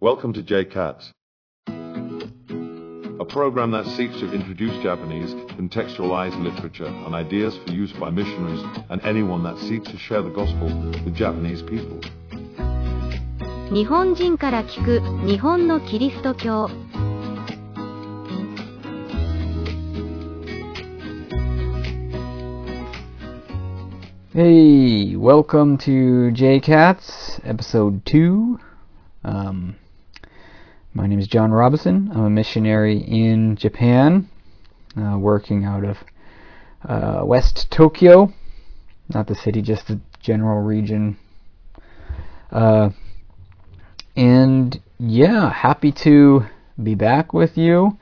Welcome to JCATS, a program that seeks to introduce Japanese contextualized literature and ideas for use by missionaries and anyone that seeks to share the gospel with Japanese people. 日本人から聞く日本のキリスト教 Hey, welcome to JCats, episode 2. Um, my name is John Robinson. I'm a missionary in Japan, uh, working out of uh, West Tokyo, not the city, just the general region. Uh, and yeah, happy to be back with you.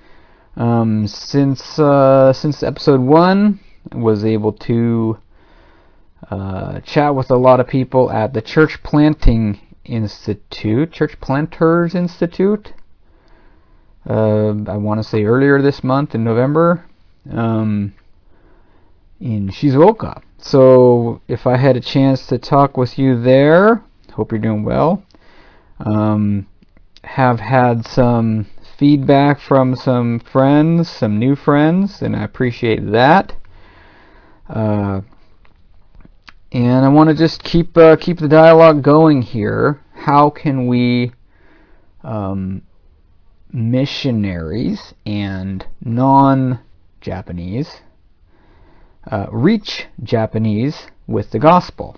Um, since uh, since episode one, I was able to uh, chat with a lot of people at the Church Planting Institute, Church Planters Institute. Uh, I want to say earlier this month in November um, in Shizuoka. So if I had a chance to talk with you there, hope you're doing well. Um, have had some feedback from some friends, some new friends, and I appreciate that. Uh, and I want to just keep uh, keep the dialogue going here. How can we um, missionaries and non-Japanese uh, reach Japanese with the gospel?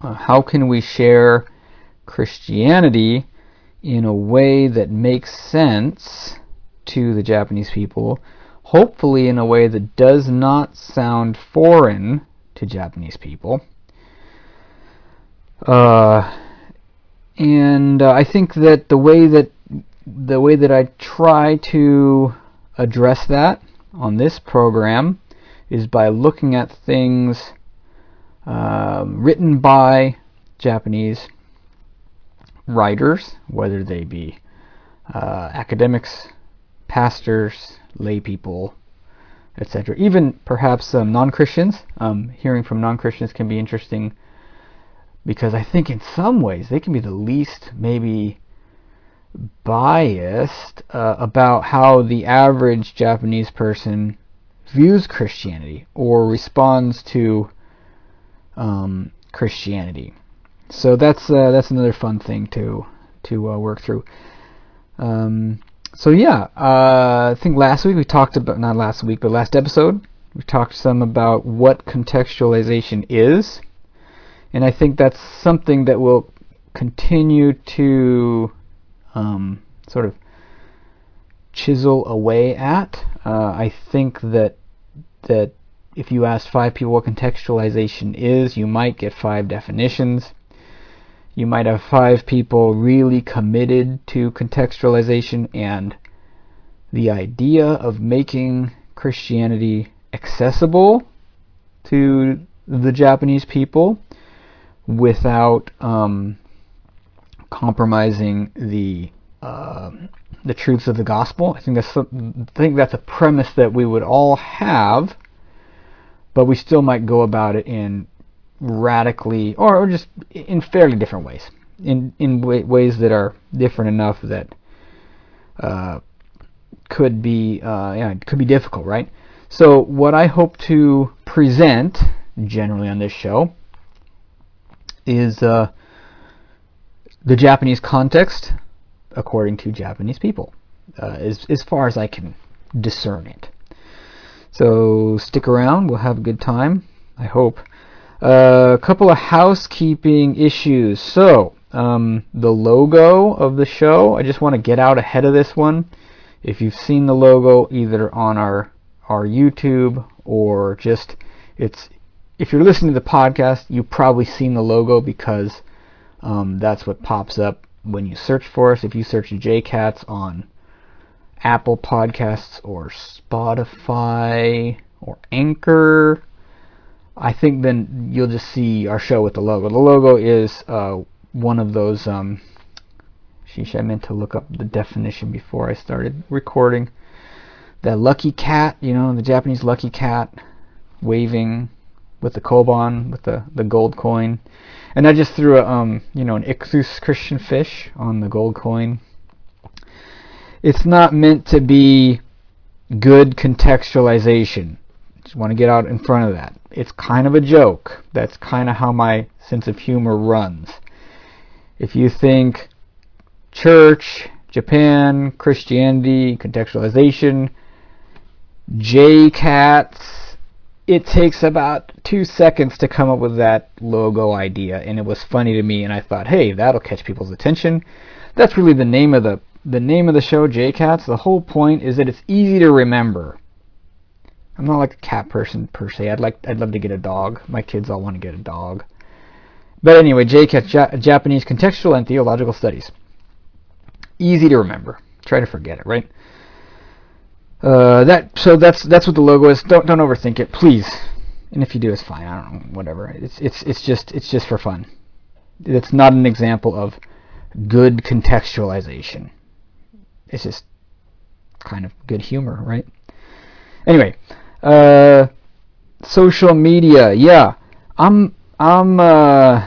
Uh, how can we share Christianity in a way that makes sense to the Japanese people? Hopefully, in a way that does not sound foreign to Japanese people. Uh, and uh, I think that the way that the way that I try to address that on this program is by looking at things um, written by Japanese writers, whether they be uh, academics, pastors, lay people, etc. Even perhaps um, non-Christians. Um, hearing from non-Christians can be interesting because I think in some ways they can be the least maybe biased uh, about how the average Japanese person views Christianity or responds to um, Christianity. So that's uh, that's another fun thing to to uh, work through. Um, so yeah, uh, I think last week we talked about not last week, but last episode we talked some about what contextualization is, and I think that's something that will continue to um, sort of chisel away at. Uh, I think that that if you asked five people what contextualization is, you might get five definitions. You might have five people really committed to contextualization and the idea of making Christianity accessible to the Japanese people without um, compromising the uh, the truths of the gospel. I think that's I think that's a premise that we would all have, but we still might go about it in radically or, or just in fairly different ways, in in w- ways that are different enough that uh, could be uh, yeah could be difficult, right? So what I hope to present generally on this show is uh, the Japanese context according to Japanese people, uh, as as far as I can discern it. So stick around, we'll have a good time. I hope. Uh, a couple of housekeeping issues. So, um, the logo of the show, I just want to get out ahead of this one. If you've seen the logo either on our our YouTube or just it's if you're listening to the podcast, you've probably seen the logo because um, that's what pops up when you search for us. If you search JCats on Apple Podcasts or Spotify or Anchor, I think then you'll just see our show with the logo. The logo is uh, one of those. Um, sheesh, I meant to look up the definition before I started recording. The lucky cat, you know, the Japanese lucky cat waving with the koban, with the, the gold coin. And I just threw a, um, you know, an ichthus Christian fish on the gold coin. It's not meant to be good contextualization. Just want to get out in front of that. It's kind of a joke. That's kind of how my sense of humor runs. If you think church, Japan, Christianity, contextualization, JCats, it takes about two seconds to come up with that logo idea, and it was funny to me, and I thought, hey, that'll catch people's attention. That's really the name of the the name of the show, JCats. The whole point is that it's easy to remember. I'm not like a cat person per se. I'd like I'd love to get a dog. My kids all want to get a dog. But anyway, JCats, ja- Japanese Contextual and Theological Studies. Easy to remember. Try to forget it, right? Uh, that so that's that's what the logo is. Don't don't overthink it, please. And if you do, it's fine. I don't know, whatever. It's it's it's just it's just for fun. It's not an example of good contextualization. It's just kind of good humor, right? Anyway, uh, social media. Yeah, I'm I'm uh,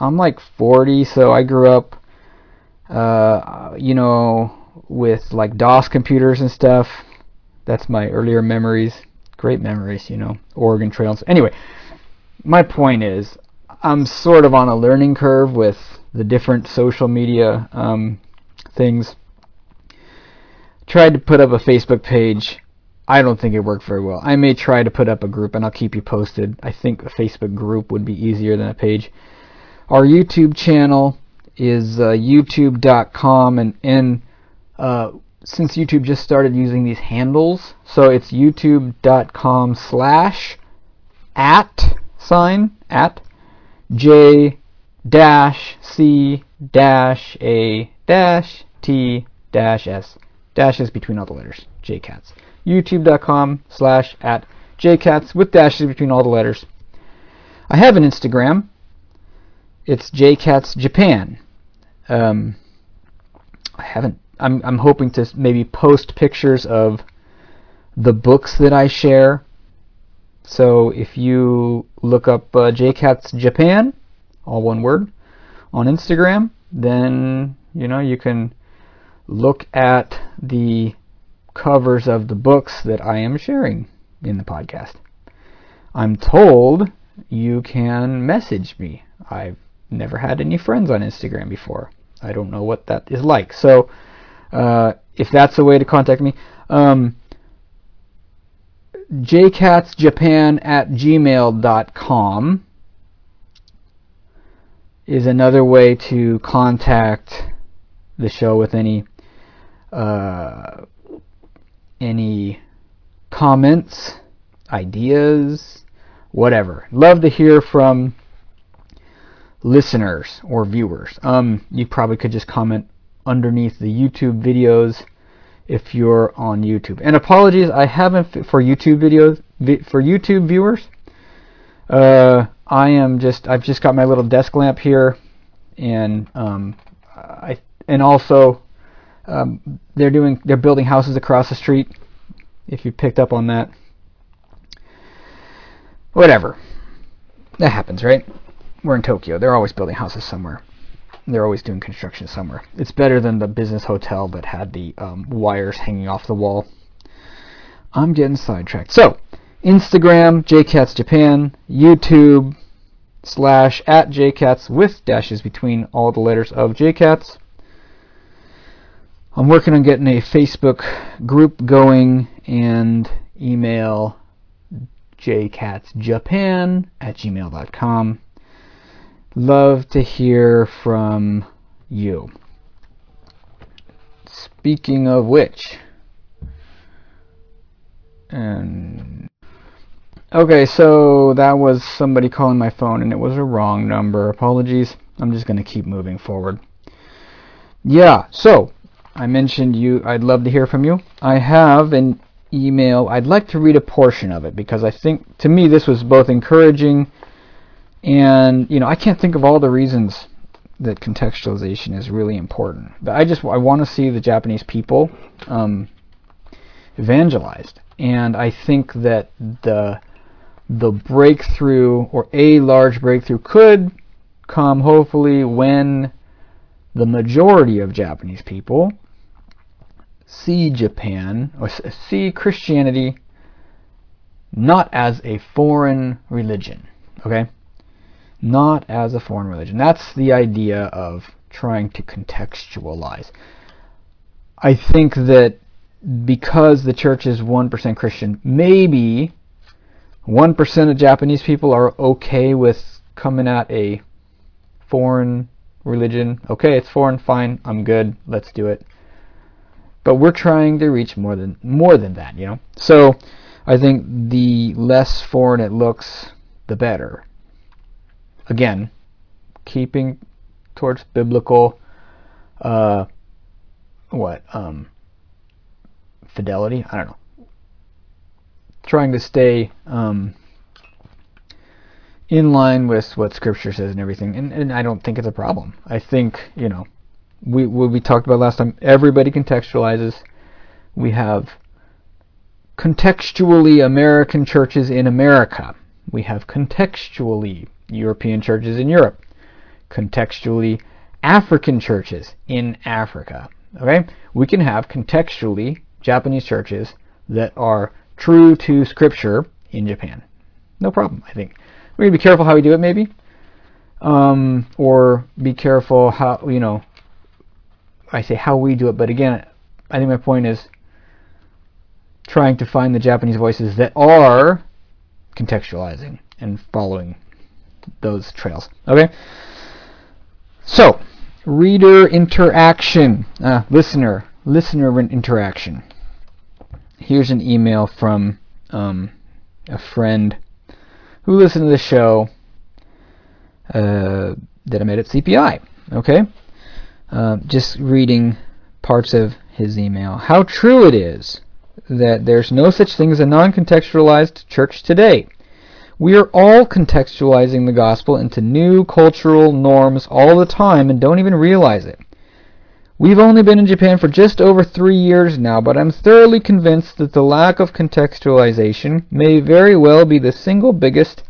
I'm like 40, so I grew up, uh, you know, with like DOS computers and stuff. That's my earlier memories. Great memories, you know, Oregon trails. Anyway, my point is, I'm sort of on a learning curve with the different social media um, things. Tried to put up a Facebook page. I don't think it worked very well. I may try to put up a group and I'll keep you posted. I think a Facebook group would be easier than a page. Our YouTube channel is uh, youtube.com and, and uh, since YouTube just started using these handles, so it's youtube.com slash at sign at j dash c dash a dash t dash s. Dashes between all the letters jcats youtube.com slash at jcats with dashes between all the letters. I have an instagram. It's jcats japan. Um, i haven't I'm I'm hoping to maybe post pictures of the books that I share. So if you look up uh, JCats Japan, all one word, on Instagram, then you know you can look at the covers of the books that I am sharing in the podcast. I'm told you can message me. I've never had any friends on Instagram before. I don't know what that is like. So uh, if that's a way to contact me. Um, jcatsjapan at gmail.com is another way to contact the show with any uh, any comments, ideas, whatever. Love to hear from listeners or viewers. Um, you probably could just comment underneath the YouTube videos if you're on YouTube. And apologies, I haven't for YouTube videos for YouTube viewers. Uh, I am just I've just got my little desk lamp here, and um, I and also um, they're doing they're building houses across the street. If you picked up on that, whatever, that happens, right? We're in Tokyo. They're always building houses somewhere. They're always doing construction somewhere. It's better than the business hotel that had the um, wires hanging off the wall. I'm getting sidetracked. So, Instagram, JCats Japan, YouTube, slash at JCats with dashes between all the letters of JCats. I'm working on getting a Facebook group going and email jcatsjapan at gmail.com love to hear from you. Speaking of which, and okay, so that was somebody calling my phone and it was a wrong number. Apologies. I'm just going to keep moving forward. Yeah, so I mentioned you I'd love to hear from you. I have an email. I'd like to read a portion of it because I think to me this was both encouraging and you know, I can't think of all the reasons that contextualization is really important. But I just I want to see the Japanese people um, evangelized, and I think that the the breakthrough or a large breakthrough could come hopefully when the majority of Japanese people see Japan or see Christianity not as a foreign religion, okay? Not as a foreign religion. That's the idea of trying to contextualize. I think that because the church is 1% Christian, maybe 1% of Japanese people are okay with coming at a foreign religion. Okay, it's foreign, fine, I'm good, let's do it. But we're trying to reach more than more than that, you know. So I think the less foreign it looks, the better. Again, keeping towards biblical uh, what um, fidelity. I don't know. Trying to stay um, in line with what Scripture says and everything, and, and I don't think it's a problem. I think you know, we what we talked about last time. Everybody contextualizes. We have contextually American churches in America. We have contextually European churches in Europe. Contextually African churches in Africa. Okay? We can have contextually Japanese churches that are true to scripture in Japan. No problem, I think. We're going to be careful how we do it, maybe. Um, or be careful how, you know, I say how we do it, but again, I think my point is trying to find the Japanese voices that are contextualizing and following those trails. Okay? So, reader interaction, uh, listener, listener interaction. Here's an email from um, a friend who listened to the show uh, that I made at CPI. Okay? Uh, just reading parts of his email. How true it is that there's no such thing as a non contextualized church today. We are all contextualizing the gospel into new cultural norms all the time and don't even realize it. We've only been in Japan for just over three years now, but I'm thoroughly convinced that the lack of contextualization may very well be the single biggest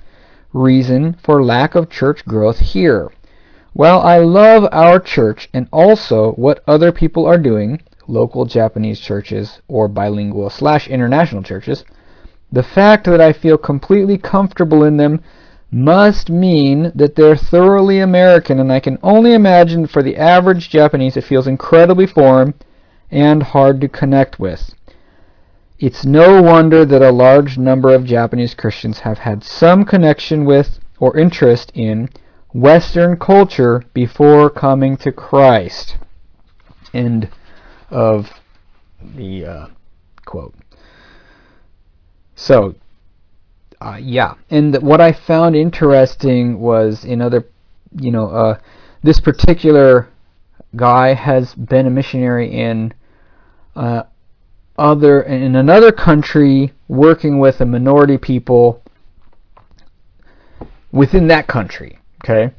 reason for lack of church growth here. While I love our church and also what other people are doing, local Japanese churches or bilingual slash international churches, the fact that I feel completely comfortable in them must mean that they're thoroughly American, and I can only imagine for the average Japanese it feels incredibly foreign and hard to connect with. It's no wonder that a large number of Japanese Christians have had some connection with or interest in Western culture before coming to Christ. End of the uh, quote. So, uh, yeah, and what I found interesting was in other, you know, uh, this particular guy has been a missionary in uh, other in another country, working with a minority people within that country. Okay,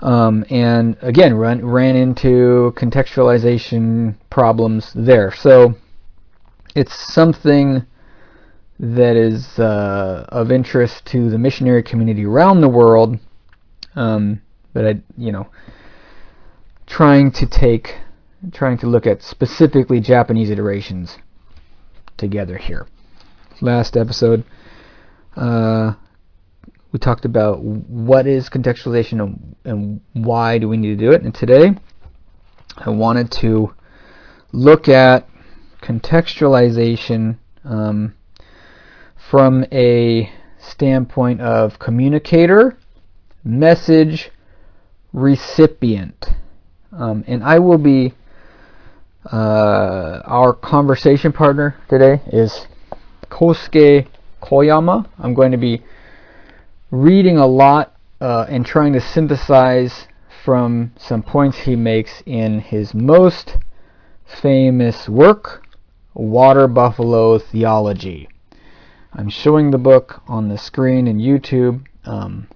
um, and again, run, ran into contextualization problems there. So it's something that is uh, of interest to the missionary community around the world. Um, but I, you know, trying to take, trying to look at specifically Japanese iterations together here. Last episode, uh, we talked about what is contextualization and, and why do we need to do it. And today, I wanted to look at contextualization. Um, from a standpoint of communicator, message, recipient. Um, and I will be, uh, our conversation partner today is Kosuke Koyama. I'm going to be reading a lot uh, and trying to synthesize from some points he makes in his most famous work, Water Buffalo Theology. I'm showing the book on the screen in YouTube. Um,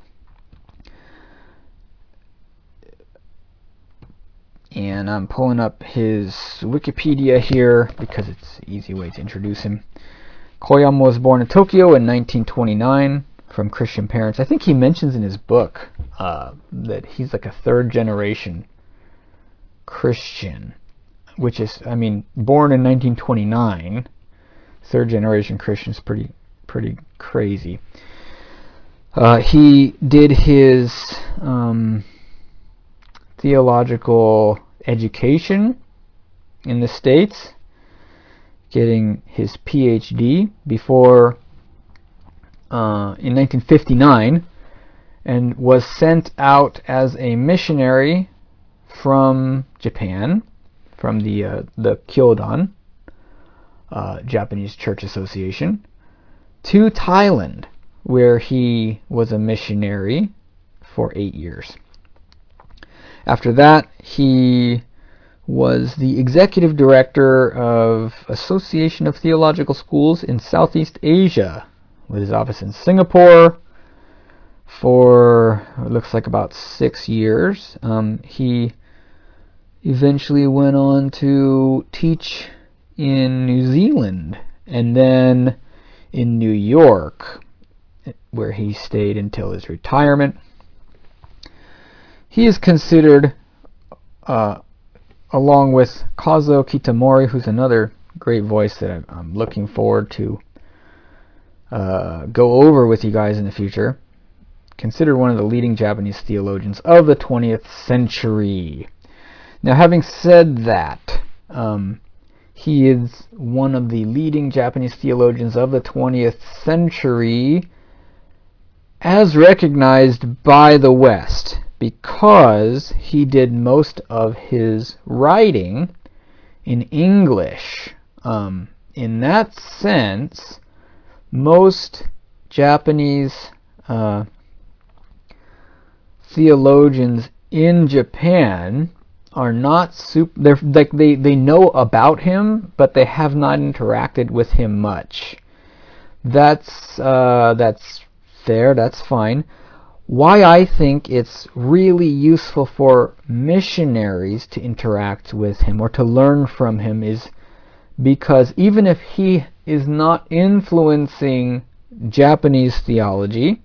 and I'm pulling up his Wikipedia here because it's an easy way to introduce him. Koyama was born in Tokyo in 1929. from Christian parents. I think he mentions in his book uh, that he's like a third generation Christian, which is, I mean, born in 1929, third generation Christian is pretty pretty crazy. Uh, he did his um, theological education in the States, getting his PhD before uh, in 1959, and was sent out as a missionary from Japan, from the uh, the Kyodan uh, Japanese Church Association, to Thailand, where he was a missionary for eight years. After that, he was the executive director of Association of Theological Schools in Southeast Asia, with his office in Singapore for it looks like about six years. Um, he eventually went on to teach in New Zealand and then in New York, where he stayed until his retirement. He is considered, uh, along with Kazuo Kitamori, who's another great voice that I'm looking forward to uh, go over with you guys in the future, considered one of the leading Japanese theologians of the 20th century. Now, having said that, um, he is one of the leading Japanese theologians of the 20th century as recognized by the West because he did most of his writing in English. Um, in that sense, most Japanese uh, theologians in Japan are not super. They're like they they know about him, but they have not interacted with him much. That's uh, that's fair. That's fine. Why I think it's really useful for missionaries to interact with him or to learn from him is because even if he is not influencing Japanese theology,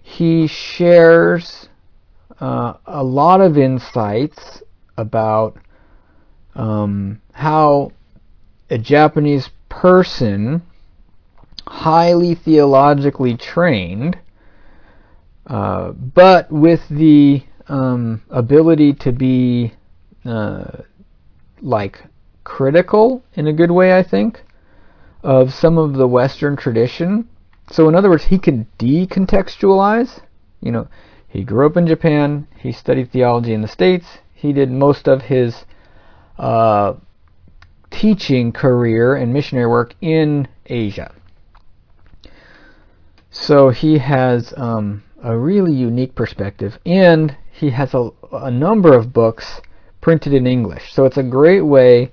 he shares uh, a lot of insights about um, how a Japanese person, highly theologically trained, uh, but with the um, ability to be uh, like critical in a good way, I think, of some of the Western tradition. So, in other words, he can decontextualize. You know, he grew up in Japan, he studied theology in the States, he did most of his uh, teaching career and missionary work in Asia. So, he has um, a really unique perspective, and he has a, a number of books printed in English. So, it's a great way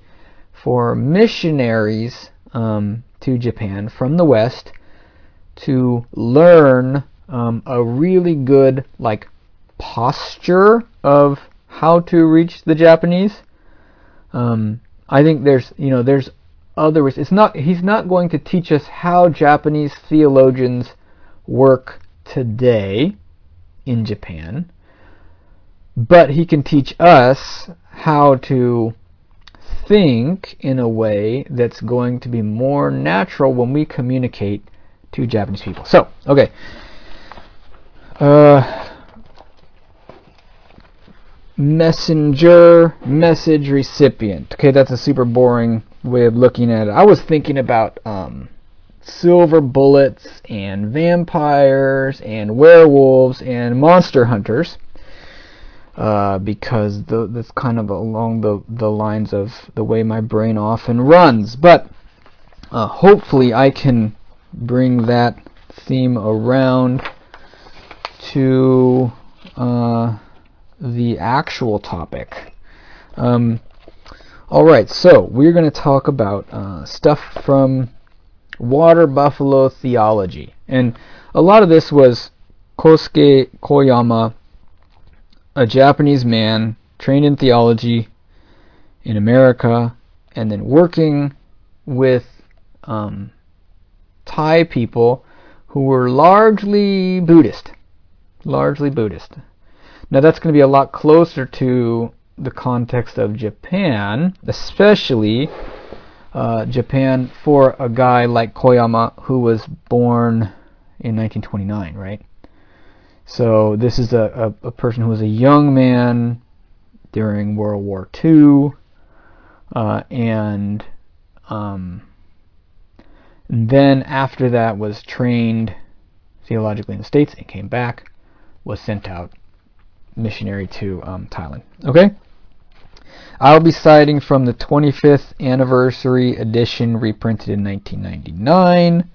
for missionaries um, to Japan from the West to learn um, a really good like posture of how to reach the Japanese. Um, I think there's you know there's other ways. It's not he's not going to teach us how Japanese theologians work today in Japan, but he can teach us how to think in a way that's going to be more natural when we communicate to Japanese people. So, okay. Uh, messenger, message recipient. Okay, that's a super boring way of looking at it. I was thinking about um, silver bullets and vampires and werewolves and monster hunters uh, because the, that's kind of along the, the lines of the way my brain often runs. But uh, hopefully, I can bring that theme around to uh, the actual topic. Um, all right, so we're going to talk about uh, stuff from water buffalo theology, and a lot of this was Kosuke Koyama a Japanese man trained in theology in America and then working with um, Thai people who were largely Buddhist. Largely Buddhist. Now that's going to be a lot closer to the context of Japan, especially uh, Japan for a guy like Koyama who was born in 1929, right? So this is a, a, a person who was a young man during World War II, uh, and um, then after that was trained theologically in the States and came back, was sent out missionary to um, Thailand. Okay? I'll be citing from the 25th anniversary edition reprinted in 1999.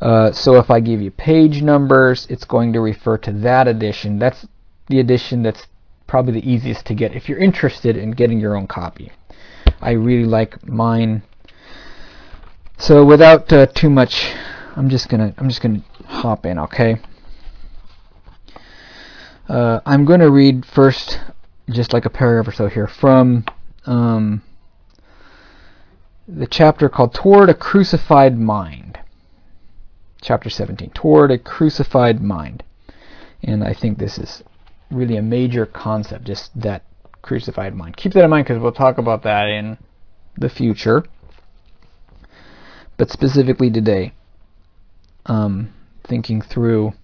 Uh, so if I give you page numbers, it's going to refer to that edition. That's the edition that's probably the easiest to get if you're interested in getting your own copy. I really like mine. So without uh, too much, I'm just gonna I'm just gonna hop in, okay? Uh, I'm going to read first, just like a paragraph or so here, from um, the chapter called Toward a Crucified Mind. Chapter 17, Toward a Crucified Mind. And I think this is really a major concept, just that crucified mind. Keep that in mind because we'll talk about that in the future. But specifically today, um, thinking through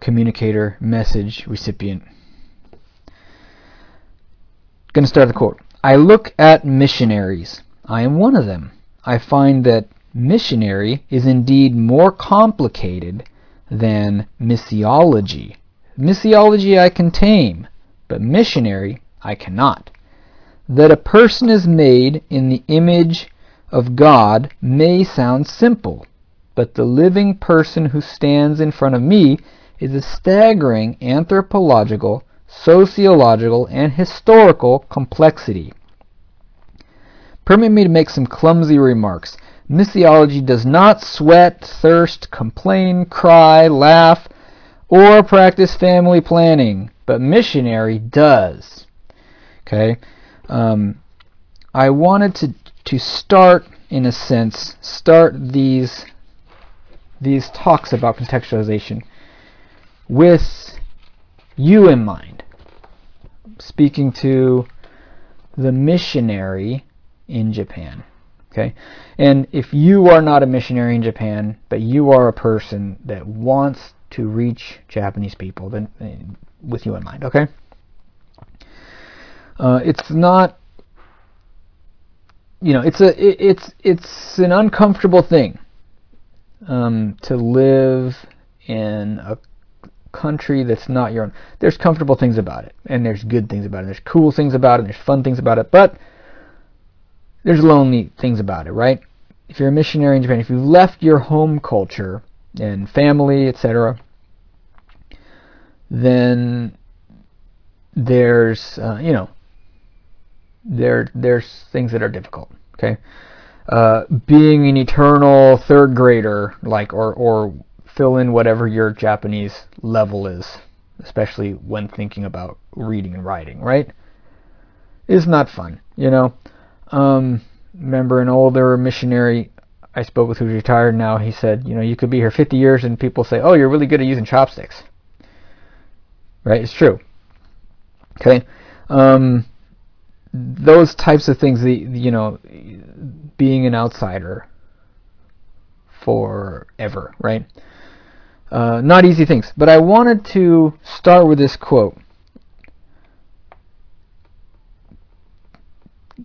communicator, message, recipient. Going to start the quote. I look at missionaries. I am one of them. I find that missionary is indeed more complicated than missiology. Missiology I can tame, but missionary I cannot. That a person is made in the image of God may sound simple, but the living person who stands in front of me is a staggering anthropological, sociological, and historical complexity. Permit me to make some clumsy remarks. Missiology does not sweat, thirst, complain, cry, laugh, or practice family planning, but missionary does. Okay, um, I wanted to to start, in a sense, start these these talks about contextualization with you in mind. Speaking to the missionary in Japan. Okay? And if you are not a missionary in Japan, but you are a person that wants to reach Japanese people, then uh, with you in mind, okay? Uh, it's not you know, it's a it, it's it's an uncomfortable thing um, to live in a country that's not your own. There's comfortable things about it, and there's good things about it, there's cool things about it, and there's fun things about it, but there's lonely things about it, right? If you're a missionary in Japan, if you've left your home culture and family, etc., then there's uh, you know there there's things that are difficult. Okay, uh, being an eternal third grader, like or or fill in whatever your Japanese level is, especially when thinking about reading and writing, right? Is not fun, you know. Um, remember an older missionary I spoke with who's retired now. He said, you know, you could be here 50 years and people say, oh, you're really good at using chopsticks. Right? It's true. Okay. Um, those types of things, the you know, being an outsider forever, right? Uh, not easy things. But I wanted to start with this quote.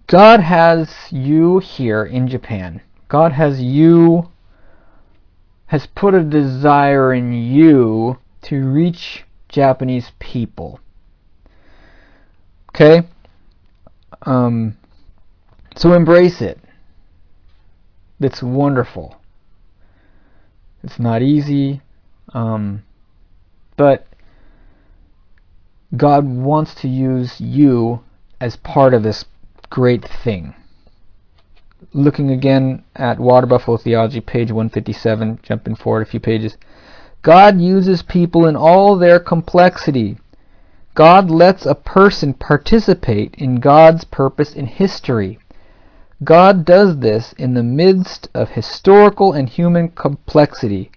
God has you here in Japan. God has you, has put a desire in you to reach Japanese people. Okay? Um, so embrace it. It's wonderful. It's not easy. Um, but God wants to use you as part of this great thing. Looking again at Water Buffalo Theology, page 157, jumping forward a few pages. God uses people in all their complexity. God lets a person participate in God's purpose in history. God does this in the midst of historical and human complexity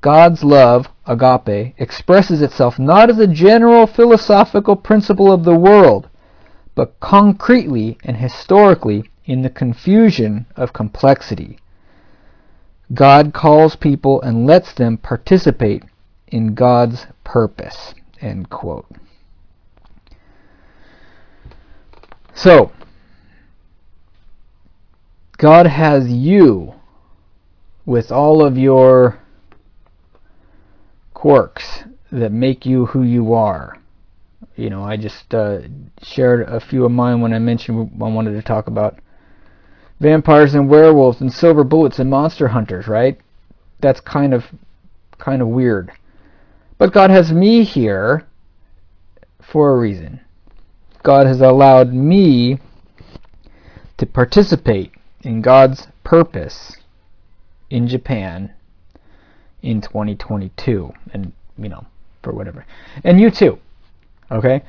God's love, agape, expresses itself not as a general philosophical principle of the world, but concretely and historically in the confusion of complexity. God calls people and lets them participate in God's purpose. End quote. So, God has you with all of your quirks that make you who you are. You know, I just uh, shared a few of mine when I mentioned I wanted to talk about vampires and werewolves and silver bullets and monster hunters, right? That's kind of kind of weird. But God has me here for a reason. God has allowed me to participate in God's purpose in Japan in 2022 and you know for whatever. And you too okay?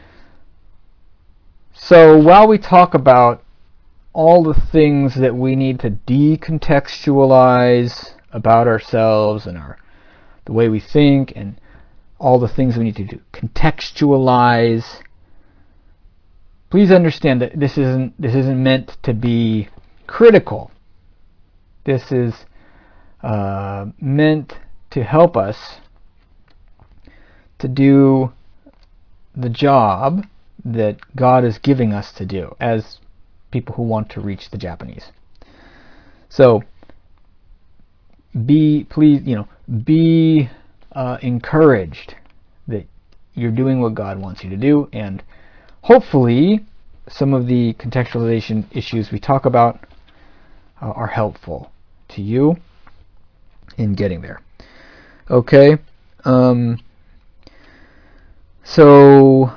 So while we talk about all the things that we need to decontextualize about ourselves and our the way we think and all the things we need to do contextualize please understand that this isn't this isn't meant to be critical. This is uh, meant to help us to do the job that God is giving us to do as people who want to reach the Japanese. So be please, you know, be uh, encouraged that you're doing what God wants you to do, and hopefully some of the contextualization issues we talk about uh, are helpful to you in getting there. Okay. Um, so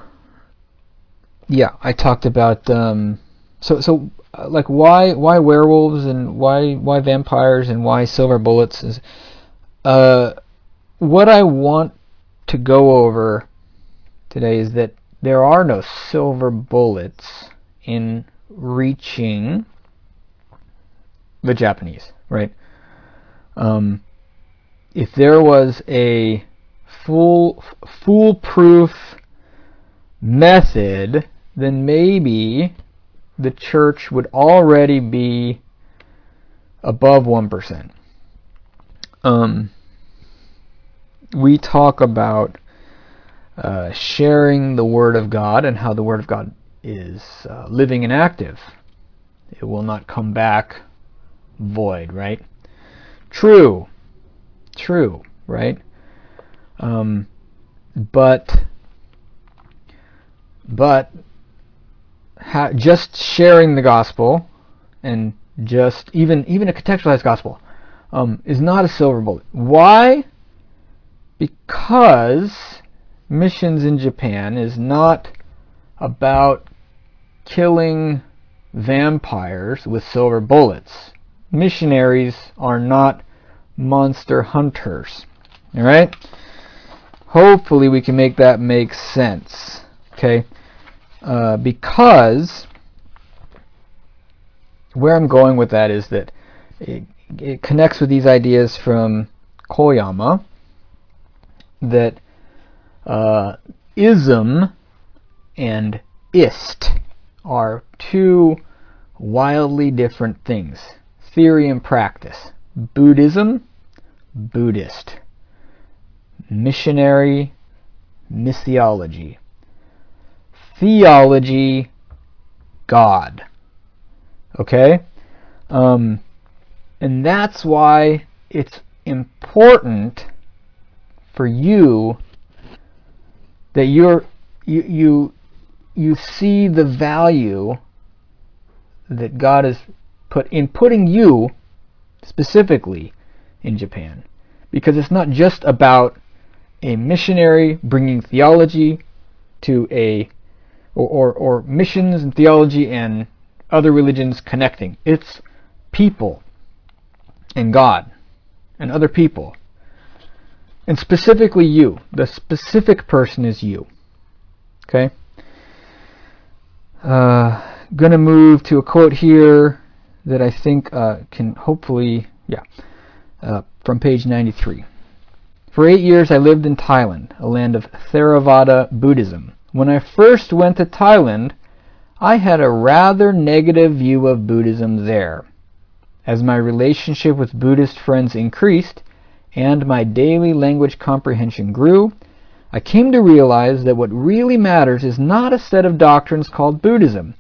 yeah, I talked about um, so so uh, like why why werewolves and why why vampires and why silver bullets is uh, what I want to go over today is that there are no silver bullets in reaching the Japanese, right? Um, if there was a full foolproof method, then maybe the church would already be above 1%. Um, we talk about uh, sharing the Word of God and how the Word of God is uh, living and active. It will not come back void, right? True. True, right? Um, but but ha- just sharing the gospel and just even even a contextualized gospel um, is not a silver bullet. Why? Because missions in Japan is not about killing vampires with silver bullets. Missionaries are not monster hunters. Alright? Hopefully we can make that make sense. Okay? Uh, because where I'm going with that is that it, it connects with these ideas from Koyama that uh, ism and ist are two wildly different things theory and practice. Buddhism, Buddhist. Missionary, missiology. Theology, God. Okay? Um, and that's why it's important for you that you're you you you see the value that God has put in putting you specifically in Japan. Because it's not just about a missionary bringing theology to a or, or, or missions and theology and other religions connecting. It's people and God and other people. And specifically you. The specific person is you. Okay? Uh, gonna move to a quote here that I think uh, can hopefully, yeah, uh, from page 93. For eight years I lived in Thailand, a land of Theravada Buddhism. When I first went to Thailand, I had a rather negative view of Buddhism there. As my relationship with Buddhist friends increased and my daily language comprehension grew, I came to realize that what really matters is not a set of doctrines called Buddhism,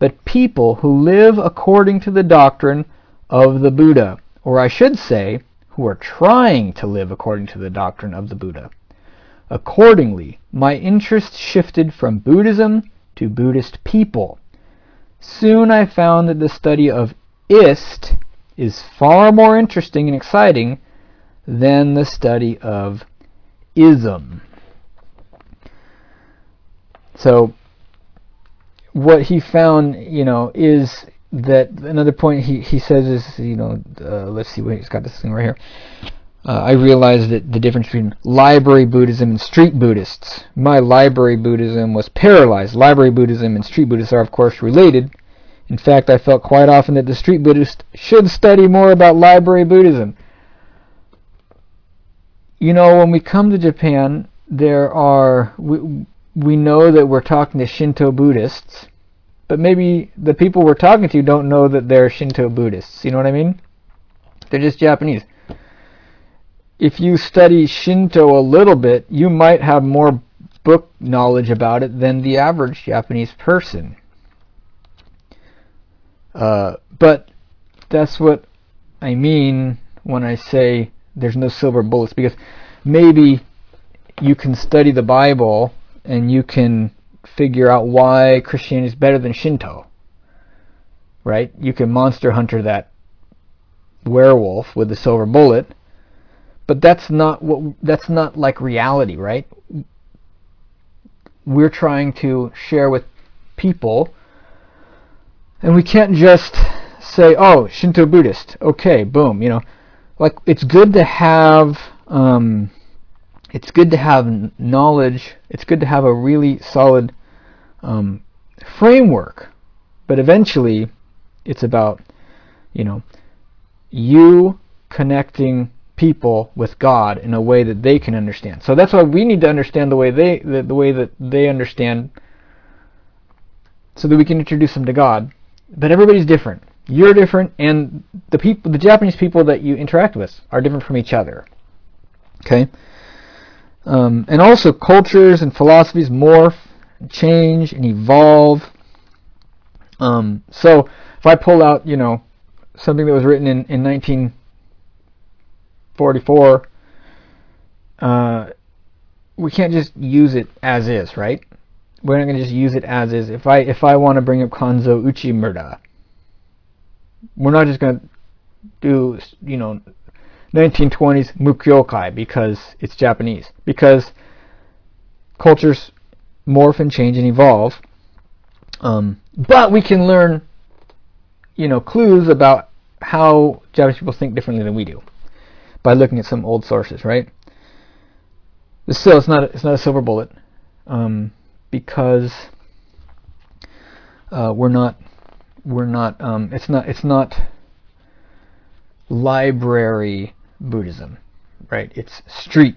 but people who live according to the doctrine of the Buddha, or I should say, who are trying to live according to the doctrine of the Buddha. Accordingly, my interest shifted from Buddhism to Buddhist people. Soon I found that the study of ist is far more interesting and exciting than the study of ism. So what he found, you know, is that another point he, he says is, you know, uh, let's see, wait, he's got this thing right here. Uh, I realized that the difference between library Buddhism and street Buddhists. My library Buddhism was paralyzed. Library Buddhism and street Buddhists are, of course, related. In fact, I felt quite often that the street Buddhist should study more about library Buddhism. You know, when we come to Japan, there are we, we know that we're talking to Shinto Buddhists, but maybe the people we're talking to don't know that they're Shinto Buddhists. You know what I mean? They're just Japanese. If you study Shinto a little bit, you might have more book knowledge about it than the average Japanese person. Uh, but that's what I mean when I say there's no silver bullets, because maybe you can study the Bible and you can figure out why Christianity is better than Shinto. Right? You can monster hunter that werewolf with the silver bullet, but that's not what that's not like reality, right? We're trying to share with people and we can't just say, "Oh, Shinto Buddhist." Okay, boom, you know. Like it's good to have um, it's good to have knowledge. It's good to have a really solid um, framework, but eventually, it's about you know you connecting people with God in a way that they can understand. So that's why we need to understand the way they the, the way that they understand, so that we can introduce them to God. But everybody's different. You're different, and the people, the Japanese people that you interact with, are different from each other. Okay. Um, and also cultures and philosophies morph, change, and evolve. Um, so if I pull out, you know, something that was written in, in 1944, uh, we can't just use it as is, right? We're not going to just use it as is. If I if I want to bring up Kanzo Uchimura, we're not just going to do you know 1920s Mukyokai because it's Japanese. Because cultures morph and change and evolve. Um, but we can learn, you know, clues about how Japanese people think differently than we do by looking at some old sources, right? But still, it's not it's not a silver bullet um, because uh, we're not we're not um, it's not it's not library Buddhism, right? It's street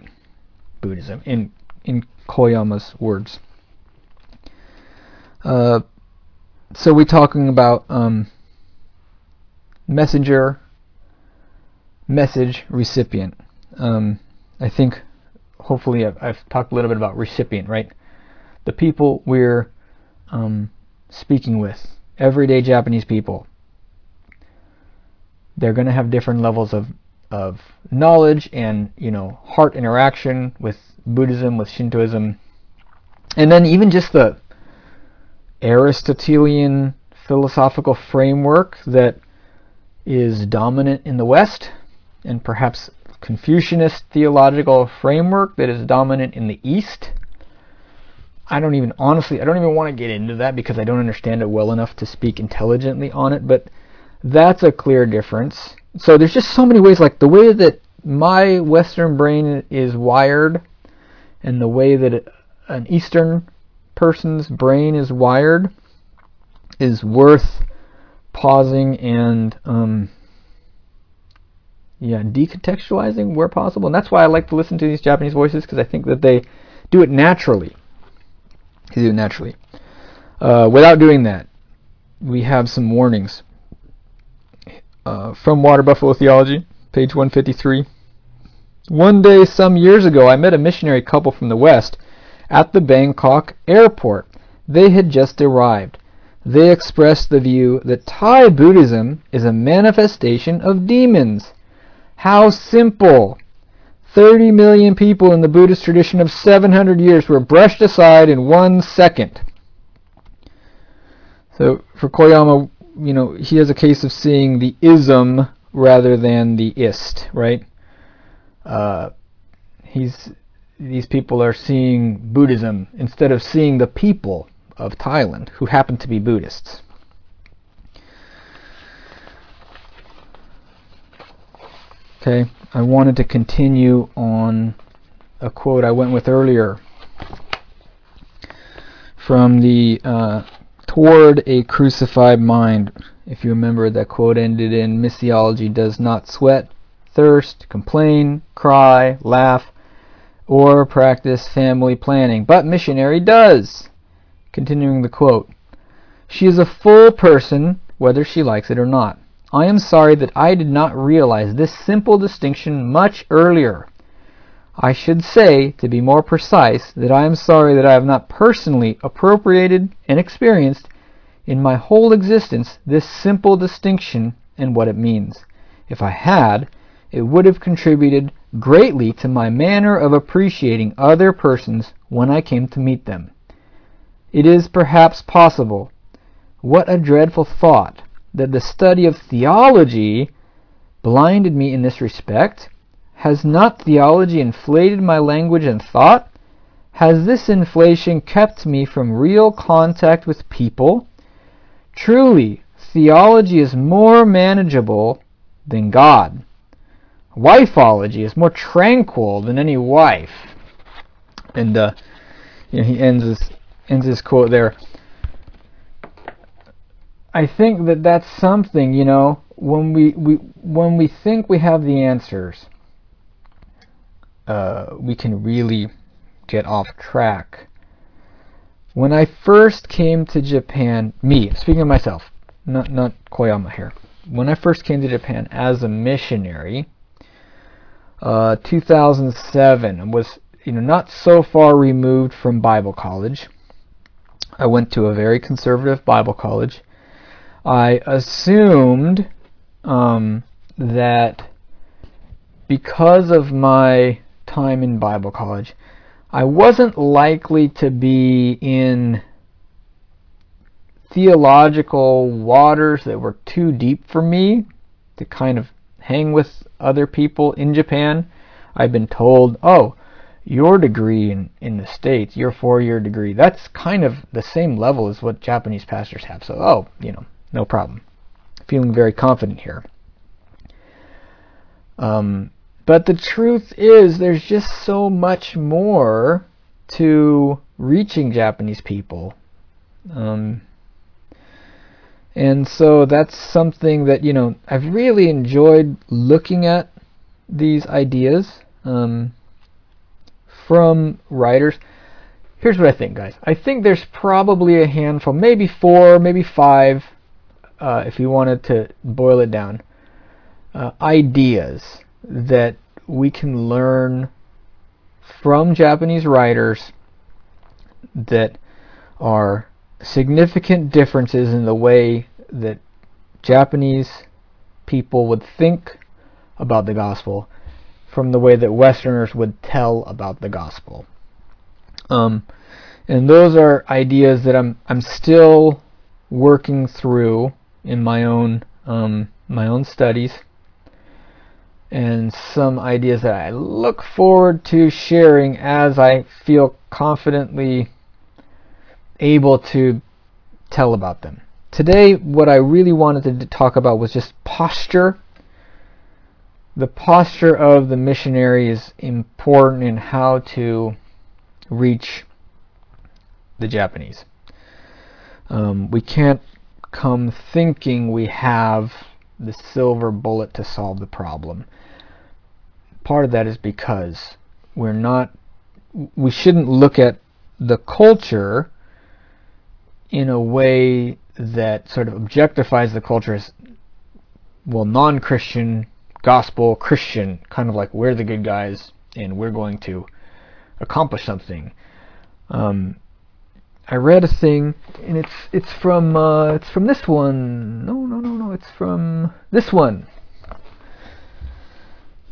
Buddhism in in Koyama's words. Uh, so we're talking about um, messenger, message, recipient. Um, I think hopefully I've, I've, talked a little bit about recipient, right? The people we're um, speaking with, everyday Japanese people. They're going to have different levels of of knowledge and you know heart interaction with Buddhism, with Shintoism, and then even just the Aristotelian philosophical framework that is dominant in the West, and perhaps Confucianist theological framework that is dominant in the East. I don't even honestly, I don't even want to get into that because I don't understand it well enough to speak intelligently on it, but that's a clear difference so there's just so many ways like the way that my western brain is wired and the way that an eastern person's brain is wired is worth pausing and um, yeah, decontextualizing where possible. And that's why I like to listen to these Japanese voices because I think that they do it naturally. They do it naturally. Uh, without doing that, we have some warnings. Uh, from Water Buffalo Theology, page 153. One day, some years ago, I met a missionary couple from the West at the Bangkok airport. They had just arrived. They expressed the view that Thai Buddhism is a manifestation of demons. How simple! 30 million people in the Buddhist tradition of 700 years were brushed aside in one second. So for Koyama, you know, he has a case of seeing the ism rather than the ist, right? Uh, he's these people are seeing Buddhism instead of seeing the people of Thailand who happen to be Buddhists. Okay, I wanted to continue on a quote I went with earlier from the uh, Toward a Crucified Mind. If you remember, that quote ended in Missiology does not sweat, thirst, complain, cry, laugh, or practice family planning, but missionary does. Continuing the quote She is a full person, whether she likes it or not. I am sorry that I did not realize this simple distinction much earlier. I should say, to be more precise, that I am sorry that I have not personally appropriated and experienced in my whole existence this simple distinction and what it means. If I had, it would have contributed greatly to my manner of appreciating other persons when I came to meet them. It is perhaps possible, what a dreadful thought, that the study of theology blinded me in this respect? Has not theology inflated my language and thought? Has this inflation kept me from real contact with people? Truly, theology is more manageable than God. Wifeology is more tranquil than any wife. And uh, you know, he ends his ends his quote there. I think that that's something, you know, when we, we when we think we have the answers, uh, we can really get off track. When I first came to Japan, me speaking of myself, not not Koyama here. When I first came to Japan as a missionary, uh, 2007 was you know not so far removed from Bible college. I went to a very conservative Bible college I assumed um, that because of my time in Bible college, I wasn't likely to be in theological waters that were too deep for me to kind of hang with other people in Japan. I've been told, oh, your degree in, in the States, your four year degree, that's kind of the same level as what Japanese pastors have. So, oh, you know, no problem. Feeling very confident here. Um, but the truth is, there's just so much more to reaching Japanese people. Um, and so that's something that, you know, I've really enjoyed looking at these ideas um, from writers. Here's what I think, guys. I think there's probably a handful, maybe four, maybe five uh, if you wanted to boil it down, uh, ideas that we can learn from Japanese writers that are significant differences in the way that Japanese people would think about the gospel from the way that Westerners would tell about the gospel. Um, and those are ideas that I'm I'm still working through in my own um, my own studies and some ideas that I look forward to sharing as I feel confidently able to tell about them. Today, what I really wanted to talk about was just posture. The posture of the missionary is important in how to reach the Japanese. Um, we can't come thinking we have the silver bullet to solve the problem. Part of that is because we're not we shouldn't look at the culture in a way that sort of objectifies the culture as well non-Christian gospel Christian kind of like we're the good guys and we're going to accomplish something. Um, I read a thing, and it's it's from uh, it's from this one. No, no, no, no. It's from this one.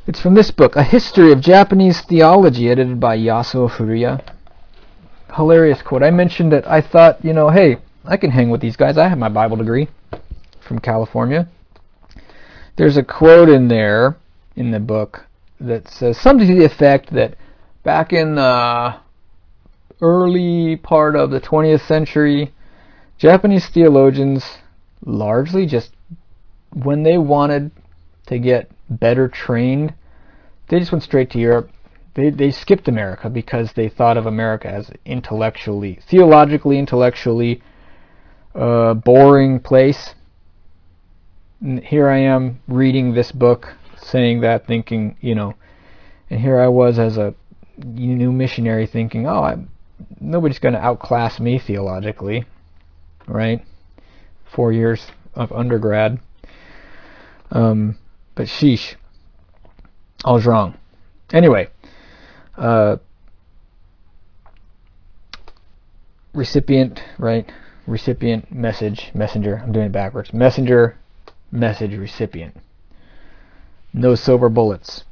It's from this book, A History of Japanese Theology, edited by Yasuo Furuya. Hilarious quote. I mentioned that I thought, you know, hey, I can hang with these guys. I have my Bible degree from California. There's a quote in there in the book that says something to the effect that back in the early part of the 20th century, Japanese theologians largely just when they wanted to get better trained, they just went straight to Europe. They they skipped America because they thought of America as intellectually, theologically, intellectually uh, boring place. And here I am reading this book, saying that, thinking, you know, and here I was as a new missionary, thinking, oh, I, nobody's going to outclass me theologically, right? Four years of undergrad. Um, but sheesh, I was wrong. Anyway, uh, recipient, right? Recipient, message, messenger. I'm doing it backwards. Messenger, message, recipient. No silver bullets.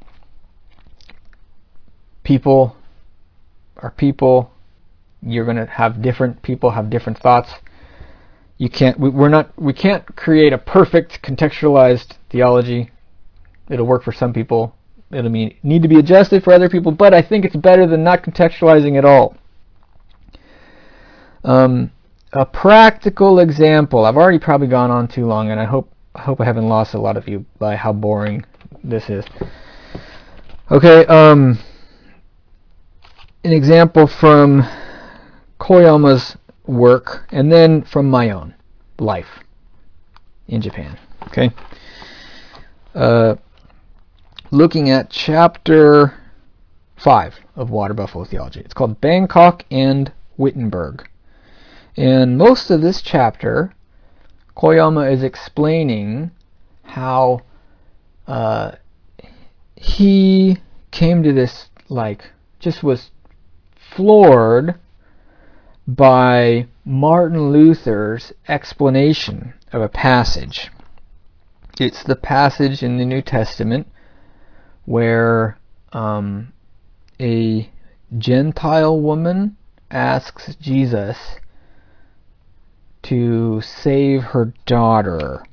People are people. You're going to have different people have different thoughts. You can't. We, we're not. We can't create a perfect contextualized theology It'll work for some people. It'll mean, need to be adjusted for other people, but I think it's better than not contextualizing at all. Um, a practical example. I've already probably gone on too long, and I hope I hope I haven't lost a lot of you by how boring this is. Okay, um, an example from Koyama's work, and then from my own life in Japan. Okay. Uh, looking at chapter 5 of Water Buffalo Theology. It's called Bangkok and Wittenberg. And most of this chapter, Koyama is explaining how uh, he came to this, like, just was floored by Martin Luther's explanation of a passage. It's the passage in the New Testament where um, a Gentile woman asks Jesus to save her daughter.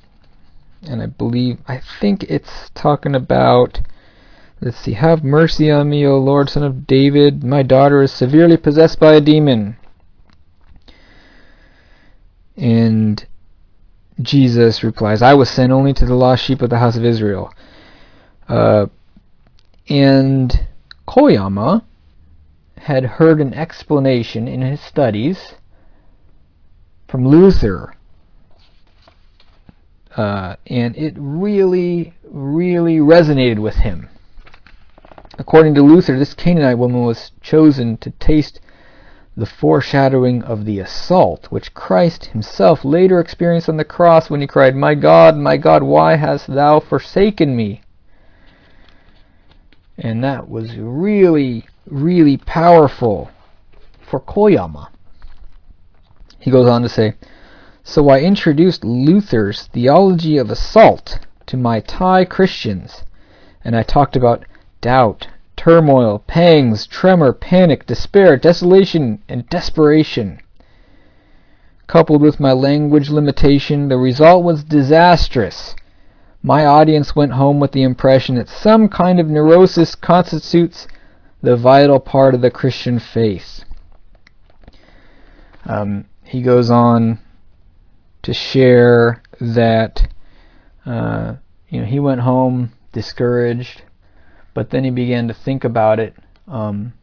And I believe, I think it's talking about, let's see, have mercy on me, O Lord, son of David. My daughter is severely possessed by a demon. And Jesus replies, I was sent only to the lost sheep of the house of Israel. Uh, and Koyama had heard an explanation in his studies from Luther. Uh, and it really, really resonated with him. According to Luther, this Canaanite woman was chosen to taste the foreshadowing of the assault which Christ himself later experienced on the cross when he cried, My God, my God, why hast thou forsaken me? And that was really, really powerful for Koyama. He goes on to say, So I introduced Luther's theology of assault to my Thai Christians, and I talked about doubt, turmoil, pangs, tremor, panic, despair, desolation, and desperation. Coupled with my language limitation, the result was disastrous my audience went home with the impression that some kind of neurosis constitutes the vital part of the Christian faith. Um, he goes on to share that uh, you know he went home discouraged, but then he began to think about it um,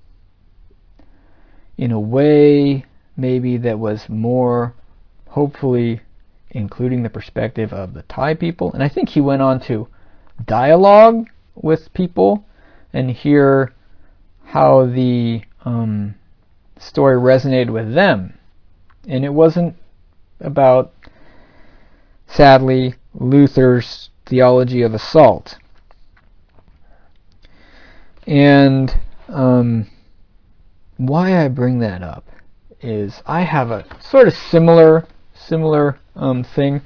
in a way maybe that was more hopefully including the perspective of the Thai people. And I think he went on to dialogue with people and hear how the um, story resonated with them. And it wasn't about, sadly, Luther's theology of assault. And um, why I bring that up is I have a sort of similar similar um, thing.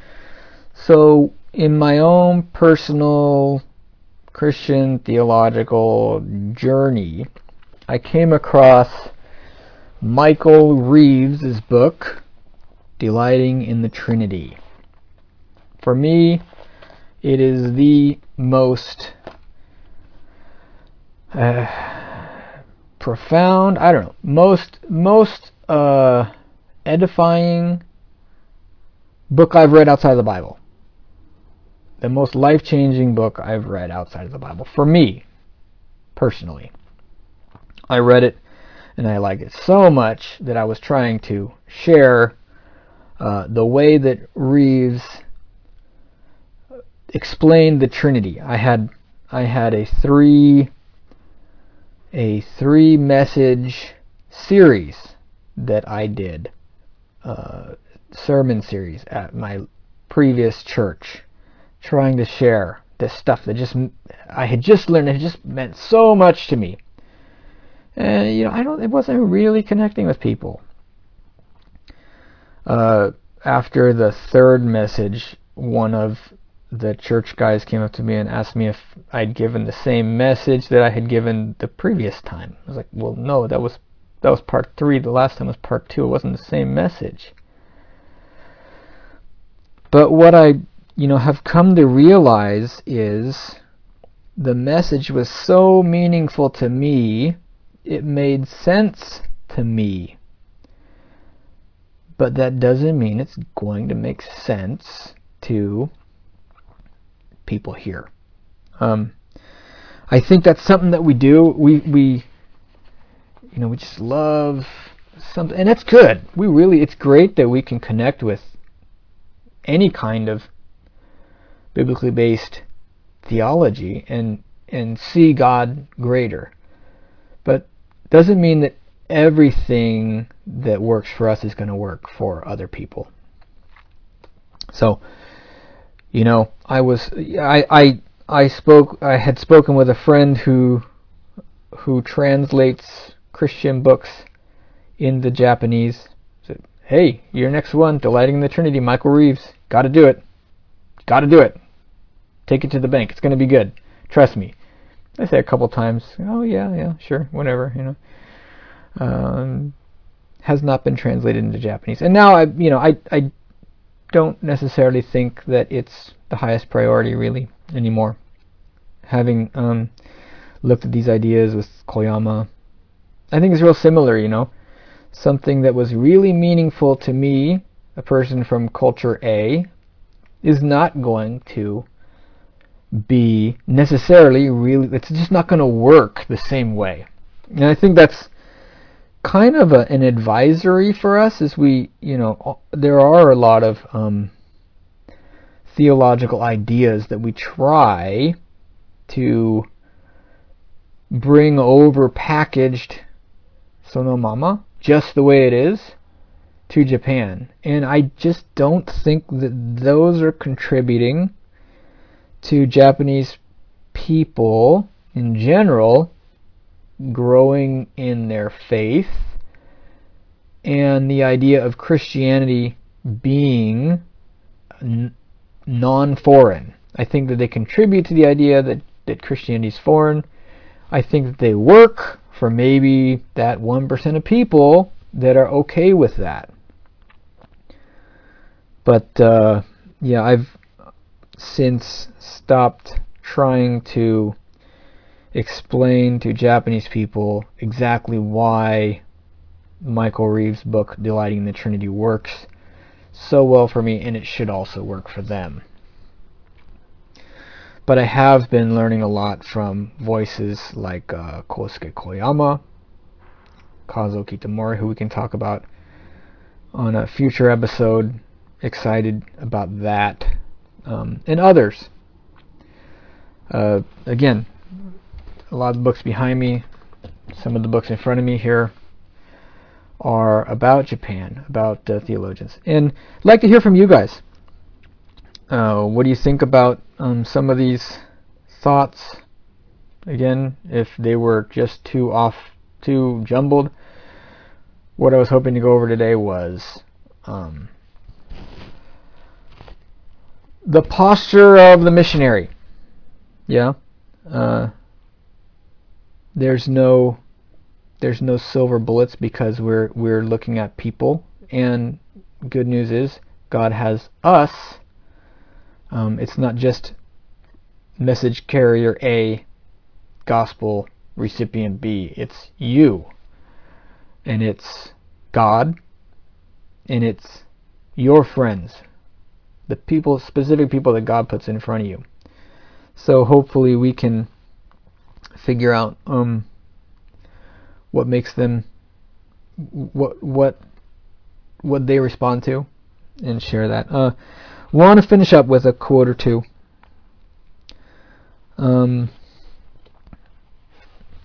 So in my own personal Christian theological journey, I came across Michael Reeves' book, Delighting in the Trinity. For me, it is the most uh, profound, I don't know, most most uh, edifying book I've read outside of the Bible. The most life-changing book I've read outside of the Bible for me personally. I read it and I like it so much that I was trying to share uh, the way that Reeves explained the Trinity. I had I had a three a three message series that I did, uh, sermon series at my previous church, trying to share this stuff that just I had just learned. It just meant so much to me, and you know I don't. It wasn't really connecting with people. Uh, after the third message, one of the church guys came up to me and asked me if I'd given the same message that I had given the previous time. I was like, well, no, that was that was part three. The last time was part two. It wasn't the same message. But what I, you know, have come to realize is the message was so meaningful to me, it made sense to me. But that doesn't mean it's going to make sense to people here. Um, I think that's something that we do. We we you know we just love something, and that's good. We really it's great that we can connect with any kind of biblically based theology and and see God greater. But doesn't mean that everything that works for us is going to work for other people. So you know, I was I I I spoke I had spoken with a friend who who translates Christian books into Japanese. Said, "Hey, your next one, Delighting in the Trinity, Michael Reeves. Got to do it. Got to do it. Take it to the bank. It's going to be good. Trust me." I say a couple times, "Oh yeah, yeah, sure, whatever," you know. Um, has not been translated into Japanese, and now I, you know, I I don't necessarily think that it's the highest priority really anymore. Having um, looked at these ideas with Koyama, I think it's real similar, you know. Something that was really meaningful to me, a person from culture A, is not going to be necessarily really, it's just not going to work the same way. And I think that's kind of a, an advisory for us as we, you know, there are a lot of um, theological ideas that we try to bring over packaged sono mama just the way it is to Japan. And I just don't think that those are contributing to Japanese people in general growing in their faith and the idea of Christianity being n- non-foreign. I think that they contribute to the idea that, that Christianity is foreign. I think that they work for maybe that 1% of people that are okay with that. But uh, yeah, I've since stopped trying to explain to Japanese people exactly why Michael Reeves' book Delighting in the Trinity works so well for me and it should also work for them. But I have been learning a lot from voices like uh, Kosuke Koyama, Kazuo Kitamori, who we can talk about on a future episode. Excited about that. Um, and others. Uh, again, a lot of the books behind me, some of the books in front of me here are about Japan, about uh, theologians. And I'd like to hear from you guys. Uh, what do you think about um, some of these thoughts? Again, if they were just too off, too jumbled, what I was hoping to go over today was um, the posture of the missionary. Yeah. Uh, there's no there's no silver bullets because we're we're looking at people. And good news is God has us. Um, it's not just message carrier A gospel recipient B. It's you. And it's God. And it's your friends the people specific people that God puts in front of you so hopefully we can figure out um, what makes them what what what they respond to and share that. Uh, want to finish up with a quote or two. Um,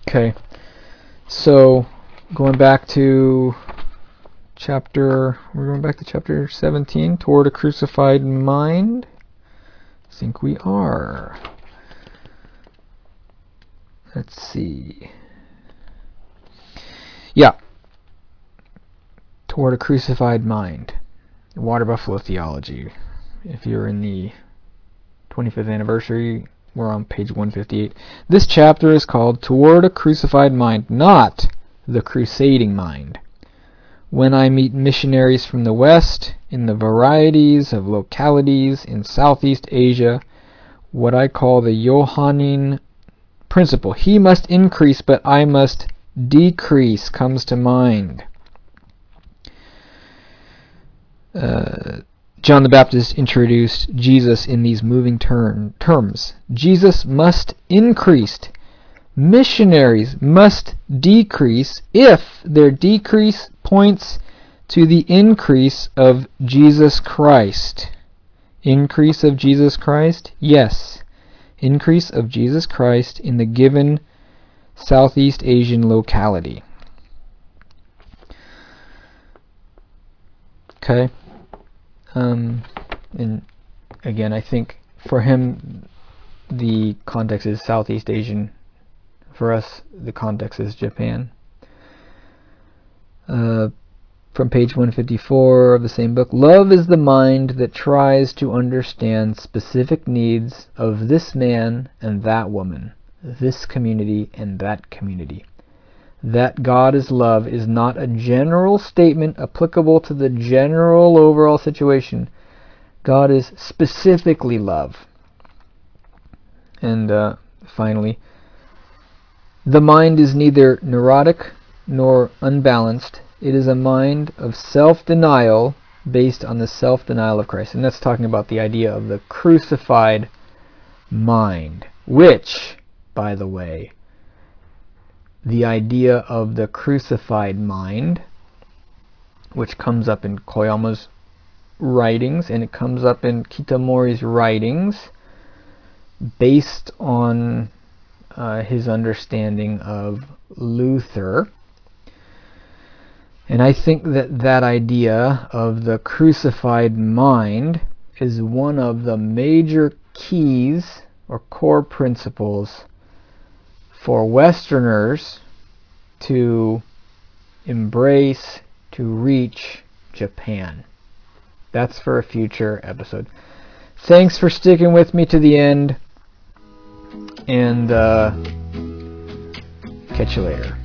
okay, so going back to chapter, we're going back to chapter 17, toward a crucified mind. I think we are. Let's see. Yeah. Toward a Crucified Mind. Water Buffalo Theology. If you're in the 25th anniversary, we're on page 158. This chapter is called Toward a Crucified Mind, not the Crusading Mind. When I meet missionaries from the West, in the varieties of localities in Southeast Asia, what I call the Johannine principle, he must increase, but I must decrease comes to mind. Uh, John the Baptist introduced Jesus in these moving term, terms. Jesus must increase. Missionaries must decrease if their decrease points to the increase of Jesus Christ. Increase of Jesus Christ? Yes. Increase of Jesus Christ in the given Southeast Asian locality. Okay. Um, and again, I think for him, the context is Southeast Asian. For us, the context is Japan. Uh, from page 154 of the same book Love is the mind that tries to understand specific needs of this man and that woman this community and that community. That God is love is not a general statement applicable to the general overall situation. God is specifically love. And uh, finally, the mind is neither neurotic nor unbalanced. It is a mind of self denial based on the self denial of Christ. And that's talking about the idea of the crucified mind, which by the way, the idea of the crucified mind, which comes up in Koyama's writings and it comes up in Kitamori's writings based on uh, his understanding of Luther. And I think that that idea of the crucified mind is one of the major keys or core principles for Westerners to embrace, to reach Japan. That's for a future episode. Thanks for sticking with me to the end, and uh, catch you later.